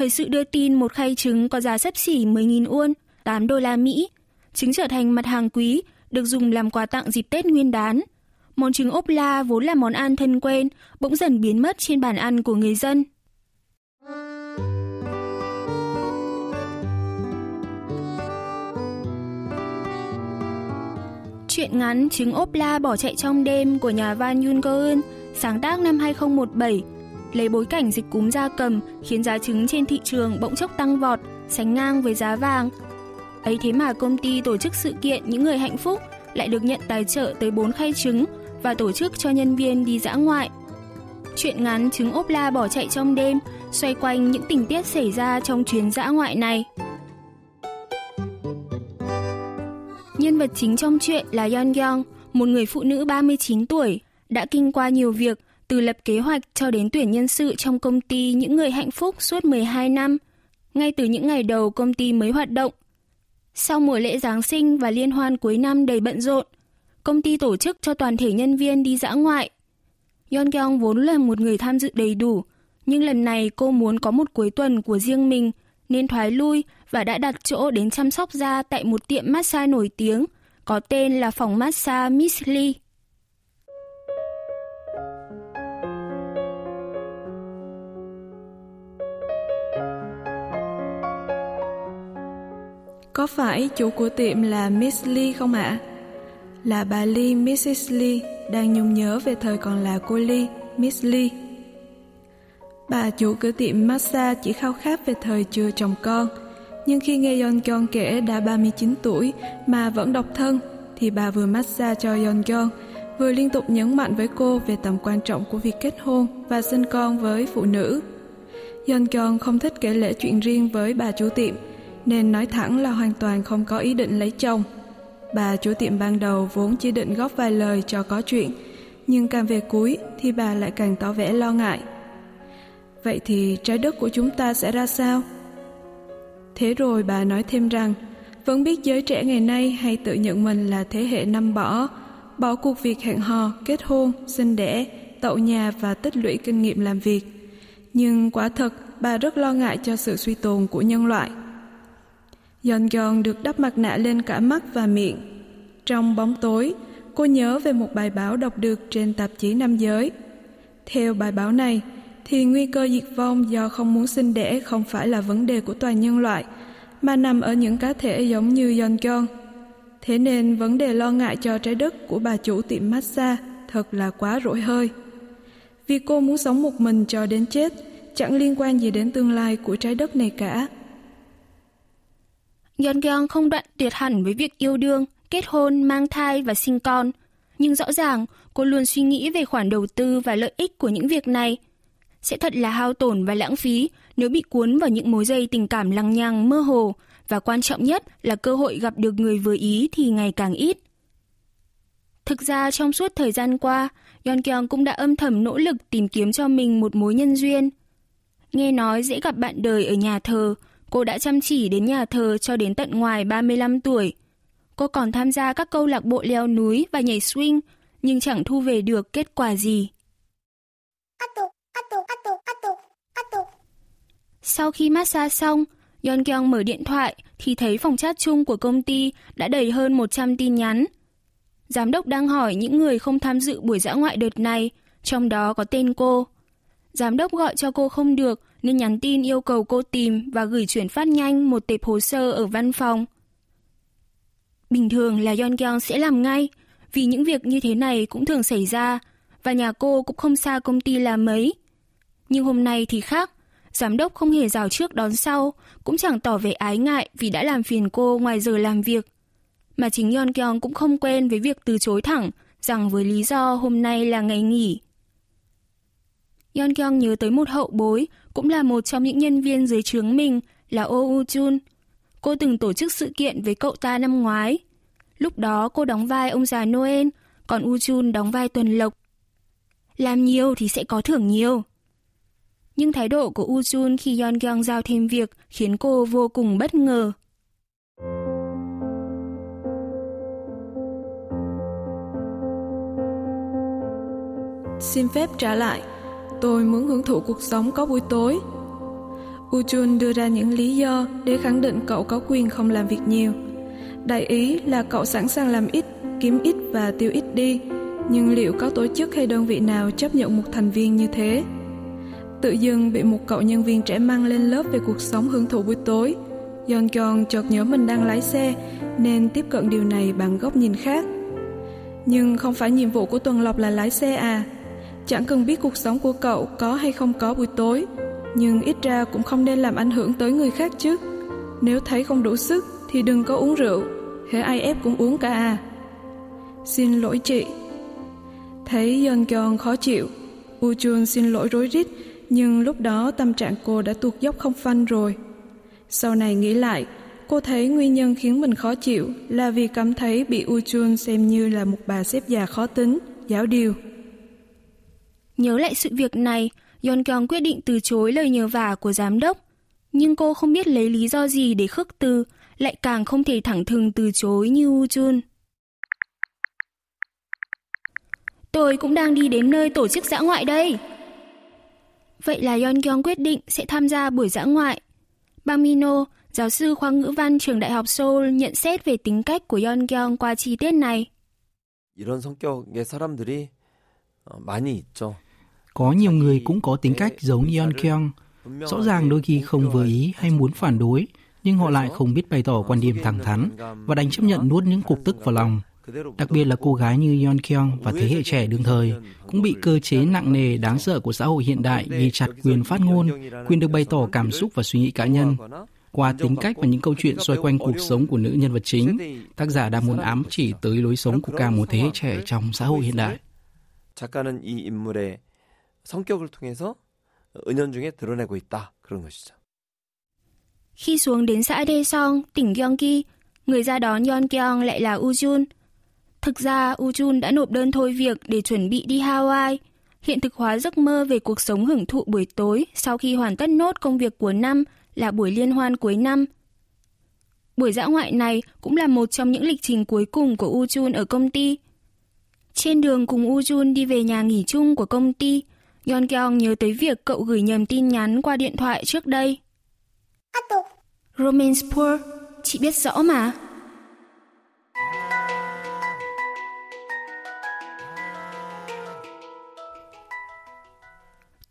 Thời sự đưa tin một khay trứng có giá sấp xỉ 10.000 won, 8 đô la Mỹ. Trứng trở thành mặt hàng quý, được dùng làm quà tặng dịp Tết Nguyên đán. Món trứng ốp la vốn là món ăn thân quen, bỗng dần biến mất trên bàn ăn của người dân. Chuyện ngắn Trứng ốp la bỏ chạy trong đêm của nhà Van Yun Go-eun, sáng tác năm 2017, lấy bối cảnh dịch cúm gia cầm khiến giá trứng trên thị trường bỗng chốc tăng vọt, sánh ngang với giá vàng. Ấy thế mà công ty tổ chức sự kiện Những người hạnh phúc lại được nhận tài trợ tới 4 khay trứng và tổ chức cho nhân viên đi dã ngoại. Chuyện ngắn trứng ốp la bỏ chạy trong đêm xoay quanh những tình tiết xảy ra trong chuyến dã ngoại này. Nhân vật chính trong chuyện là Yeon Yong, một người phụ nữ 39 tuổi, đã kinh qua nhiều việc từ lập kế hoạch cho đến tuyển nhân sự trong công ty những người hạnh phúc suốt 12 năm, ngay từ những ngày đầu công ty mới hoạt động. Sau mùa lễ Giáng sinh và liên hoan cuối năm đầy bận rộn, công ty tổ chức cho toàn thể nhân viên đi dã ngoại. Yeon Kyung vốn là một người tham dự đầy đủ, nhưng lần này cô muốn có một cuối tuần của riêng mình nên thoái lui và đã đặt chỗ đến chăm sóc da tại một tiệm massage nổi tiếng có tên là phòng massage Miss Lee. Có phải chủ của tiệm là Miss Lee không ạ? Là bà Lee Mrs. Lee đang nhung nhớ về thời còn là cô Lee, Miss Lee. Bà chủ cửa tiệm massage chỉ khao khát về thời chưa chồng con, nhưng khi nghe John Kyung kể đã 39 tuổi mà vẫn độc thân, thì bà vừa massage cho John Kyung, vừa liên tục nhấn mạnh với cô về tầm quan trọng của việc kết hôn và sinh con với phụ nữ. John Kyung không thích kể lễ chuyện riêng với bà chủ tiệm, nên nói thẳng là hoàn toàn không có ý định lấy chồng. Bà chủ tiệm ban đầu vốn chỉ định góp vài lời cho có chuyện, nhưng càng về cuối thì bà lại càng tỏ vẻ lo ngại. Vậy thì trái đất của chúng ta sẽ ra sao? Thế rồi bà nói thêm rằng, vẫn biết giới trẻ ngày nay hay tự nhận mình là thế hệ năm bỏ, bỏ cuộc việc hẹn hò, kết hôn, sinh đẻ, tậu nhà và tích lũy kinh nghiệm làm việc. Nhưng quả thật, bà rất lo ngại cho sự suy tồn của nhân loại. Giòn giòn được đắp mặt nạ lên cả mắt và miệng. Trong bóng tối, cô nhớ về một bài báo đọc được trên tạp chí Nam Giới. Theo bài báo này, thì nguy cơ diệt vong do không muốn sinh đẻ không phải là vấn đề của toàn nhân loại, mà nằm ở những cá thể giống như Yeon Kyung. Thế nên vấn đề lo ngại cho trái đất của bà chủ tiệm massage thật là quá rỗi hơi. Vì cô muốn sống một mình cho đến chết, chẳng liên quan gì đến tương lai của trái đất này cả. Yeon không đoạn tuyệt hẳn với việc yêu đương, kết hôn, mang thai và sinh con. Nhưng rõ ràng, cô luôn suy nghĩ về khoản đầu tư và lợi ích của những việc này. Sẽ thật là hao tổn và lãng phí nếu bị cuốn vào những mối dây tình cảm lằng nhằng, mơ hồ và quan trọng nhất là cơ hội gặp được người vừa ý thì ngày càng ít. Thực ra trong suốt thời gian qua, Yeon Kyung cũng đã âm thầm nỗ lực tìm kiếm cho mình một mối nhân duyên. Nghe nói dễ gặp bạn đời ở nhà thờ, Cô đã chăm chỉ đến nhà thờ cho đến tận ngoài 35 tuổi. Cô còn tham gia các câu lạc bộ leo núi và nhảy swing, nhưng chẳng thu về được kết quả gì. Sau khi massage xong, Yeon Kyung mở điện thoại thì thấy phòng chat chung của công ty đã đầy hơn 100 tin nhắn. Giám đốc đang hỏi những người không tham dự buổi dã ngoại đợt này, trong đó có tên cô. Giám đốc gọi cho cô không được nên nhắn tin yêu cầu cô tìm và gửi chuyển phát nhanh một tệp hồ sơ ở văn phòng. Bình thường là Yeon Kyung sẽ làm ngay, vì những việc như thế này cũng thường xảy ra, và nhà cô cũng không xa công ty là mấy. Nhưng hôm nay thì khác, giám đốc không hề rào trước đón sau, cũng chẳng tỏ vẻ ái ngại vì đã làm phiền cô ngoài giờ làm việc. Mà chính Yeon Kyung cũng không quen với việc từ chối thẳng, rằng với lý do hôm nay là ngày nghỉ. Yeon Kyung nhớ tới một hậu bối, cũng là một trong những nhân viên dưới trướng mình, là Oh Woo Jun. Cô từng tổ chức sự kiện với cậu ta năm ngoái. Lúc đó cô đóng vai ông già Noel, còn Woo Jun đóng vai Tuần Lộc. Làm nhiều thì sẽ có thưởng nhiều. Nhưng thái độ của Woo Jun khi Yeon Kyung giao thêm việc khiến cô vô cùng bất ngờ. Xin phép trả lại, tôi muốn hưởng thụ cuộc sống có buổi tối. Ujun đưa ra những lý do để khẳng định cậu có quyền không làm việc nhiều. Đại ý là cậu sẵn sàng làm ít, kiếm ít và tiêu ít đi, nhưng liệu có tổ chức hay đơn vị nào chấp nhận một thành viên như thế? Tự dưng bị một cậu nhân viên trẻ mang lên lớp về cuộc sống hưởng thụ buổi tối. Yon Kyung chợt nhớ mình đang lái xe nên tiếp cận điều này bằng góc nhìn khác. Nhưng không phải nhiệm vụ của Tuần Lộc là lái xe à? Chẳng cần biết cuộc sống của cậu có hay không có buổi tối, nhưng ít ra cũng không nên làm ảnh hưởng tới người khác chứ. Nếu thấy không đủ sức thì đừng có uống rượu, hễ ai ép cũng uống cả à. Xin lỗi chị. Thấy Yeon Kyung khó chịu, U Chun xin lỗi rối rít, nhưng lúc đó tâm trạng cô đã tuột dốc không phanh rồi. Sau này nghĩ lại, cô thấy nguyên nhân khiến mình khó chịu là vì cảm thấy bị U Chun xem như là một bà xếp già khó tính, giáo điều. Nhớ lại sự việc này, Yeon Kyung quyết định từ chối lời nhờ vả của giám đốc. Nhưng cô không biết lấy lý do gì để khước từ, lại càng không thể thẳng thừng từ chối như Woo Jun. Tôi cũng đang đi đến nơi tổ chức dã ngoại đây. Vậy là Yeon Kyung quyết định sẽ tham gia buổi dã ngoại. Bang Mino, giáo sư khoa ngữ văn trường Đại học Seoul nhận xét về tính cách của Yeon Kyung qua chi tiết này. 이런 성격의 사람들이 많이 있죠. Có nhiều người cũng có tính cách giống Yeon Kyung. Rõ ràng đôi khi không vừa ý hay muốn phản đối, nhưng họ lại không biết bày tỏ quan điểm thẳng thắn và đành chấp nhận nuốt những cục tức vào lòng. Đặc biệt là cô gái như Yeon Kyung và thế hệ trẻ đương thời cũng bị cơ chế nặng nề đáng sợ của xã hội hiện đại ghi chặt quyền phát ngôn, quyền được bày tỏ cảm xúc và suy nghĩ cá nhân. Qua tính cách và những câu chuyện xoay quanh cuộc sống của nữ nhân vật chính, tác giả đang muốn ám chỉ tới lối sống của cả một thế hệ trẻ trong xã hội hiện đại. 작가는 이 인물의 성격을 통해서 은연중에 드러내고 있다. 그런 것이죠. Khi xuống đến xã Daesong, tỉnh Gyeonggi, người ra đón Yeon Kyung lại là Ujun. Thực ra, Ujun đã nộp đơn thôi việc để chuẩn bị đi Hawaii, hiện thực hóa giấc mơ về cuộc sống hưởng thụ buổi tối sau khi hoàn tất nốt công việc của năm là buổi liên hoan cuối năm. Buổi dã ngoại này cũng là một trong những lịch trình cuối cùng của Ujun ở công ty. Trên đường cùng Ujun đi về nhà nghỉ chung của công ty, Yeon Kyung nhớ tới việc cậu gửi nhầm tin nhắn qua điện thoại trước đây. Romance Poor, chị biết rõ mà.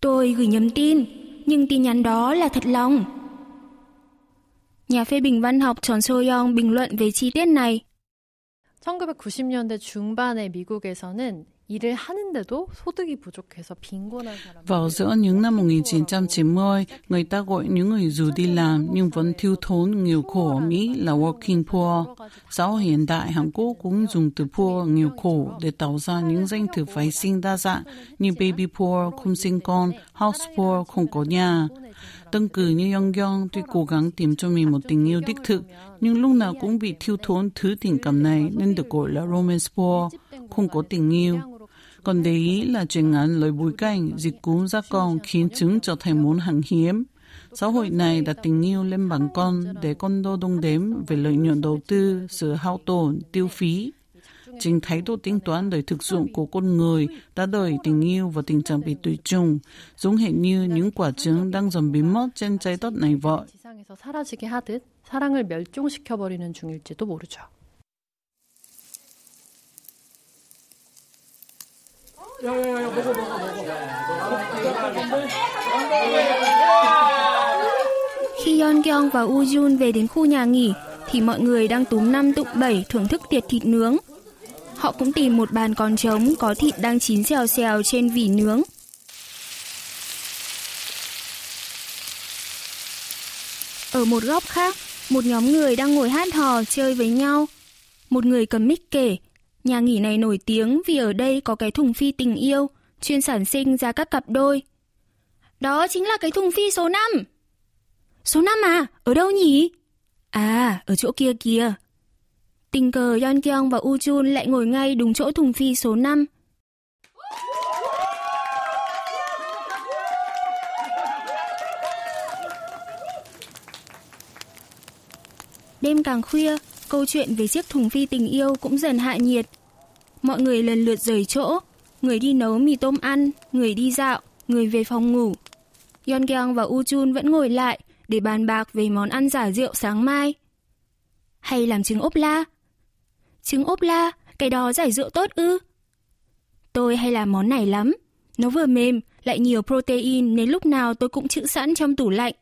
Tôi gửi nhầm tin, nhưng tin nhắn đó là thật lòng. Nhà phê bình văn học Chon So-young bình luận về chi tiết này. 1990년대 중반의 미국에서는 일을 하는데도 소득이 부족해서 빈곤한 사람. Vào giữa những năm 1990, người ta gọi những người dù đi làm nhưng vẫn thiếu thốn nghèo khổ ở Mỹ là working poor. Xã hội hiện đại Hàn Quốc cũng dùng từ poor nghèo khổ để tạo ra những danh từ phái sinh đa dạng như baby poor, không sinh con, house poor, không có nhà. Tương cử như Yong Yong tuy cố gắng tìm cho mình một tình yêu đích thực, nhưng lúc nào cũng bị thiếu thốn thứ tình cảm này nên được gọi là romance poor, không có tình yêu. Còn để ý là chuyện ngắn lời bối cảnh, dịch cúm ra con khiến trứng trở thành món hàng hiếm. Xã hội này đặt tình yêu lên bằng con để con đo đong đếm về lợi nhuận đầu tư, sự hao tổn, tiêu phí. Chính thái độ tính toán đời thực dụng của con người đã đẩy tình yêu và tình trạng bị tùy trùng, giống hệt như những quả trứng đang dần biến mất trên trái đất này vậy. 지상에서 사라지게 하듯 사랑을 멸종시켜 버리는 중일지도 모르죠. Khi Yeon Kyung và Woo Jun về đến khu nhà nghỉ, thì mọi người đang túm năm tụng bảy thưởng thức tiệc thịt nướng. Họ cũng tìm một bàn còn trống có thịt đang chín xèo xèo trên vỉ nướng. Ở một góc khác, một nhóm người đang ngồi hát hò chơi với nhau. Một người cầm mic kể, nhà nghỉ này nổi tiếng vì ở đây có cái thùng phi tình yêu, chuyên sản sinh ra các cặp đôi. Đó chính là cái thùng phi số 5. Số 5 à? Ở đâu nhỉ? À, ở chỗ kia kìa. Tình cờ Yeon Kyung và U Chun lại ngồi ngay đúng chỗ thùng phi số 5. Đêm càng khuya, câu chuyện về chiếc thùng phi tình yêu cũng dần hạ nhiệt. Mọi người lần lượt rời chỗ, người đi nấu mì tôm ăn, người đi dạo, người về phòng ngủ. Yon Kyung và U Chun vẫn ngồi lại để bàn bạc về món ăn giả rượu sáng mai. Hay làm trứng ốp la? Trứng ốp la, cái đó giải rượu tốt ư? Tôi hay làm món này lắm. Nó vừa mềm, lại nhiều protein nên lúc nào tôi cũng trữ sẵn trong tủ lạnh.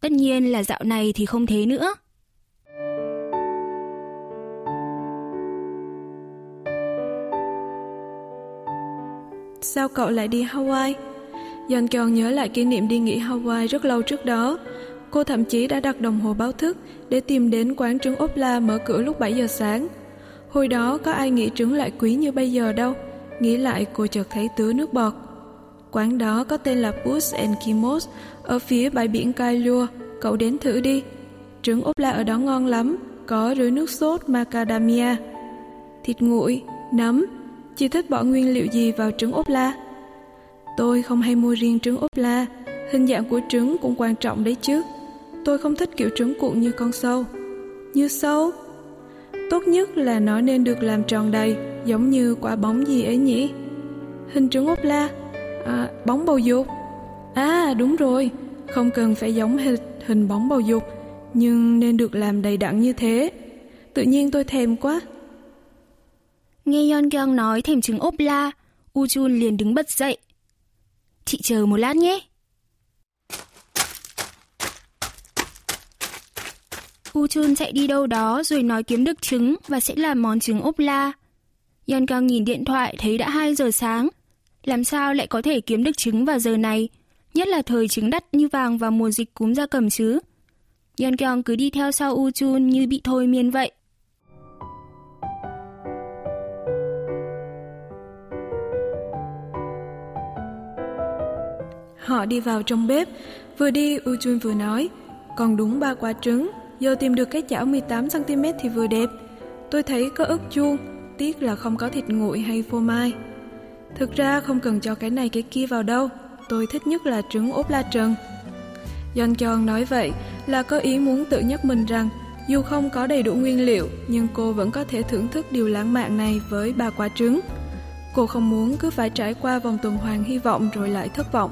Tất nhiên là dạo này thì không thế nữa. Sao cậu lại đi Hawaii? Dần còn nhớ lại kỷ niệm đi nghỉ Hawaii rất lâu trước đó. Cô thậm chí đã đặt đồng hồ báo thức để tìm đến quán trứng ốp la mở cửa lúc 7 giờ sáng. Hồi đó có ai nghĩ trứng lại quý như bây giờ đâu. Nghĩ lại cô chợt thấy tứa nước bọt. Quán đó có tên là Puss and Kimos ở phía bãi biển Kailua. Cậu đến thử đi. Trứng ốp la ở đó ngon lắm, có rưới nước sốt macadamia. Thịt nguội, nấm, Chị thích bỏ nguyên liệu gì vào trứng ốp la? Tôi không hay mua riêng trứng ốp la, hình dạng của trứng cũng quan trọng đấy chứ. Tôi không thích kiểu trứng cuộn như con sâu. Như sâu? Tốt nhất là nó nên được làm tròn đầy, giống như quả bóng gì ấy nhỉ? Hình trứng ốp la? À, bóng bầu dục. À, đúng rồi, không cần phải giống hình, hình bóng bầu dục, nhưng nên được làm đầy đặn như thế. Tự nhiên tôi thèm quá. Nghe Yeon Kyung nói thèm trứng ốp la, U Jun liền đứng bật dậy. Chị chờ một lát nhé. U Jun chạy đi đâu đó rồi nói kiếm được trứng và sẽ làm món trứng ốp la. Yeon Kyung nhìn điện thoại thấy đã 2 giờ sáng. Làm sao lại có thể kiếm được trứng vào giờ này, nhất là thời trứng đắt như vàng vào mùa dịch cúm gia cầm chứ. Yeon Kyung cứ đi theo sau U Jun như bị thôi miên vậy. Họ đi vào trong bếp, vừa đi U Chun vừa nói, còn đúng ba quả trứng, giờ tìm được cái chảo 18cm thì vừa đẹp. Tôi thấy có ức chuông, tiếc là không có thịt nguội hay phô mai. Thực ra không cần cho cái này cái kia vào đâu, tôi thích nhất là trứng ốp la trần. Yon Chon nói vậy là có ý muốn tự nhắc mình rằng dù không có đầy đủ nguyên liệu nhưng cô vẫn có thể thưởng thức điều lãng mạn này với ba quả trứng. Cô không muốn cứ phải trải qua vòng tuần hoàn hy vọng rồi lại thất vọng.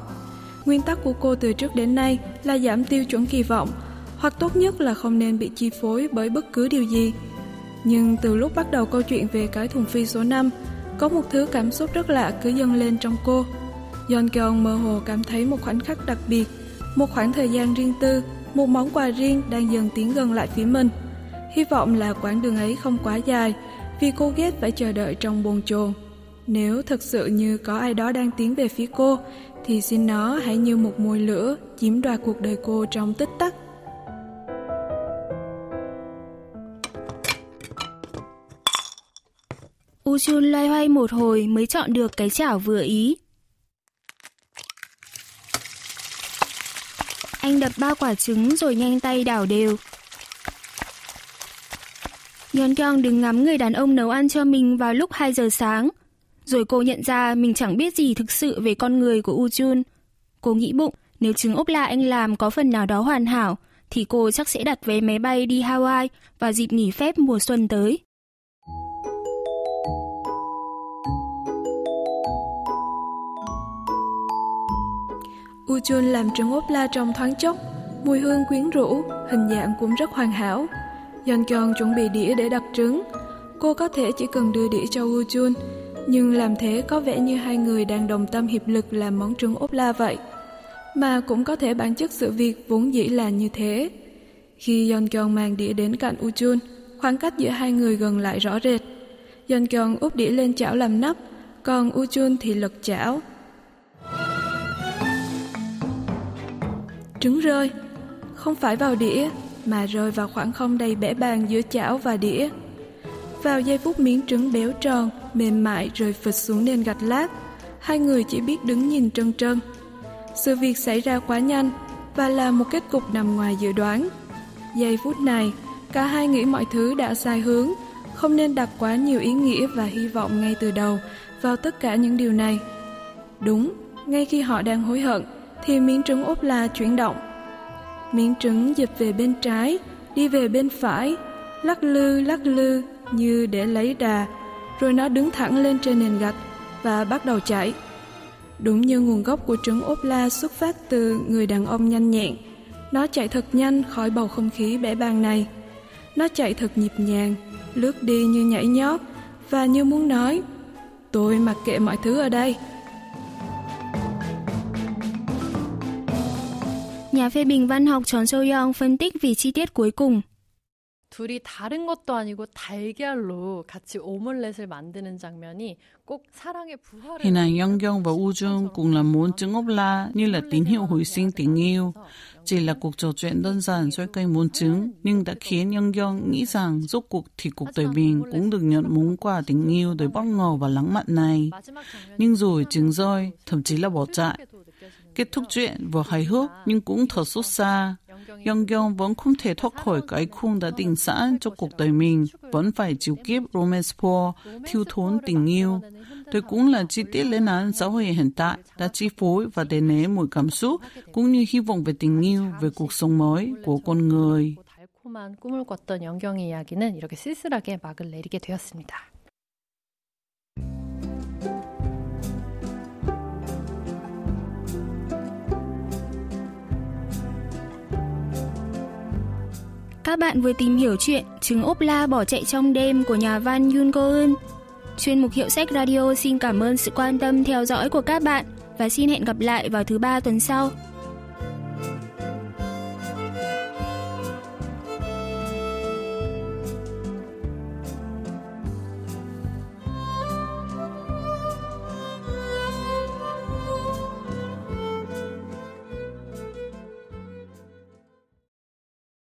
Nguyên tắc của cô từ trước đến nay là giảm tiêu chuẩn kỳ vọng, hoặc tốt nhất là không nên bị chi phối bởi bất cứ điều gì. Nhưng từ lúc bắt đầu câu chuyện về cái thùng phi số 5, có một thứ cảm xúc rất lạ cứ dâng lên trong cô. John Kyung mơ hồ cảm thấy một khoảnh khắc đặc biệt, một khoảng thời gian riêng tư, một món quà riêng đang dần tiến gần lại phía mình. Hy vọng là quãng đường ấy không quá dài, vì cô ghét phải chờ đợi trong bồn chồn. Nếu thật sự như có ai đó đang tiến về phía cô, thì xin nó hãy như một mồi lửa chiếm đoạt cuộc đời cô trong tích tắc. U Chun loay hoay một hồi mới chọn được cái chảo vừa ý. Anh đập ba quả trứng rồi nhanh tay đảo đều. Yeon Kyung đừng ngắm người đàn ông nấu ăn cho mình vào lúc 2 giờ sáng. Rồi cô nhận ra mình chẳng biết gì thực sự về con người của Ujun. Cô nghĩ bụng, nếu trứng ốp la anh làm có phần nào đó hoàn hảo, thì cô chắc sẽ đặt vé máy bay đi Hawaii vào dịp nghỉ phép mùa xuân tới. Ujun làm trứng ốp la trong thoáng chốc, mùi hương quyến rũ, hình dạng cũng rất hoàn hảo. Yeon Kyung chuẩn bị đĩa để đặt trứng. Cô có thể chỉ cần đưa đĩa cho Ujun, nhưng làm thế có vẻ như hai người đang đồng tâm hiệp lực làm món trứng ốp la vậy. Mà cũng có thể bản chất sự việc vốn dĩ là như thế. Khi Yeon Kyung mang đĩa đến cạnh Uchun, khoảng cách giữa hai người gần lại rõ rệt. Yeon Kyung úp đĩa lên chảo làm nắp, còn Uchun thì lật chảo. Trứng rơi, không phải vào đĩa, mà rơi vào khoảng không đầy bể bàn giữa chảo và đĩa. Vào giây phút miếng trứng béo tròn, mềm mại rồi phịch xuống nền gạch lát, hai người chỉ biết đứng nhìn trân trân. Sự việc xảy ra quá nhanh, và là một kết cục nằm ngoài dự đoán. Giây phút này, cả hai nghĩ mọi thứ đã sai hướng, không nên đặt quá nhiều ý nghĩa và hy vọng ngay từ đầu vào tất cả những điều này. Đúng, ngay khi họ đang hối hận, thì miếng trứng ốp la chuyển động. Miếng trứng dịch về bên trái, đi về bên phải, lắc lư lắc lư như để lấy đà, rồi nó đứng thẳng lên trên nền gạch và bắt đầu chạy. Đúng như nguồn gốc của trứng ốp la xuất phát từ người đàn ông nhanh nhẹn, nó chạy thật nhanh khỏi bầu không khí bể bàng này. Nó chạy thật nhịp nhàng, lướt đi như nhảy nhót và như muốn nói Tôi mặc kệ mọi thứ ở đây. Nhà phê bình văn học Chon So Young phân tích vì chi tiết cuối cùng. 둘이 다른 것도 아니고 달걀로 같이 오믈렛을 만드는 장면이 꼭 사랑의 부활을 Hình ảnh Young Young và U Jung cùng là muốn trứng ốp la như là tín hiệu hồi sinh tình yêu. Chỉ là cuộc trò chuyện đơn giản xoay quanh muốn trứng, nhưng đã khiến Young Young nghĩ rằng rốt cuộc thì cuộc đời mình cũng được nhận món quà tình yêu đầy bất ngờ và lãng mạn này. Nhưng rồi trứng rơi, thậm chí là bỏ chạy. Kết thúc chuyện vừa hài hước nhưng cũng thật xót xa. Young Young vẫn không thể thoát khỏi cái khung đã định sẵn cho cuộc đời mình, vẫn phải chịu kiếp romance poor, thiếu thốn tình yêu. Đây cũng là chi tiết lên án xã hội hiện tại đã chi phối và đè nén mọi cảm xúc cũng như hy vọng về tình yêu, về cuộc sống mới của con người. 달콤한 꿈을 꿨던 영경의 이야기는 이렇게 쓸쓸하게 막을 내리게 되었습니다. Các bạn vừa tìm hiểu chuyện, Trứng ốp la bỏ chạy trong đêm của nhà văn Yoon Go Eun. Chuyên mục Hiệu sách Radio xin cảm ơn sự quan tâm theo dõi của các bạn và xin hẹn gặp lại vào thứ ba tuần sau.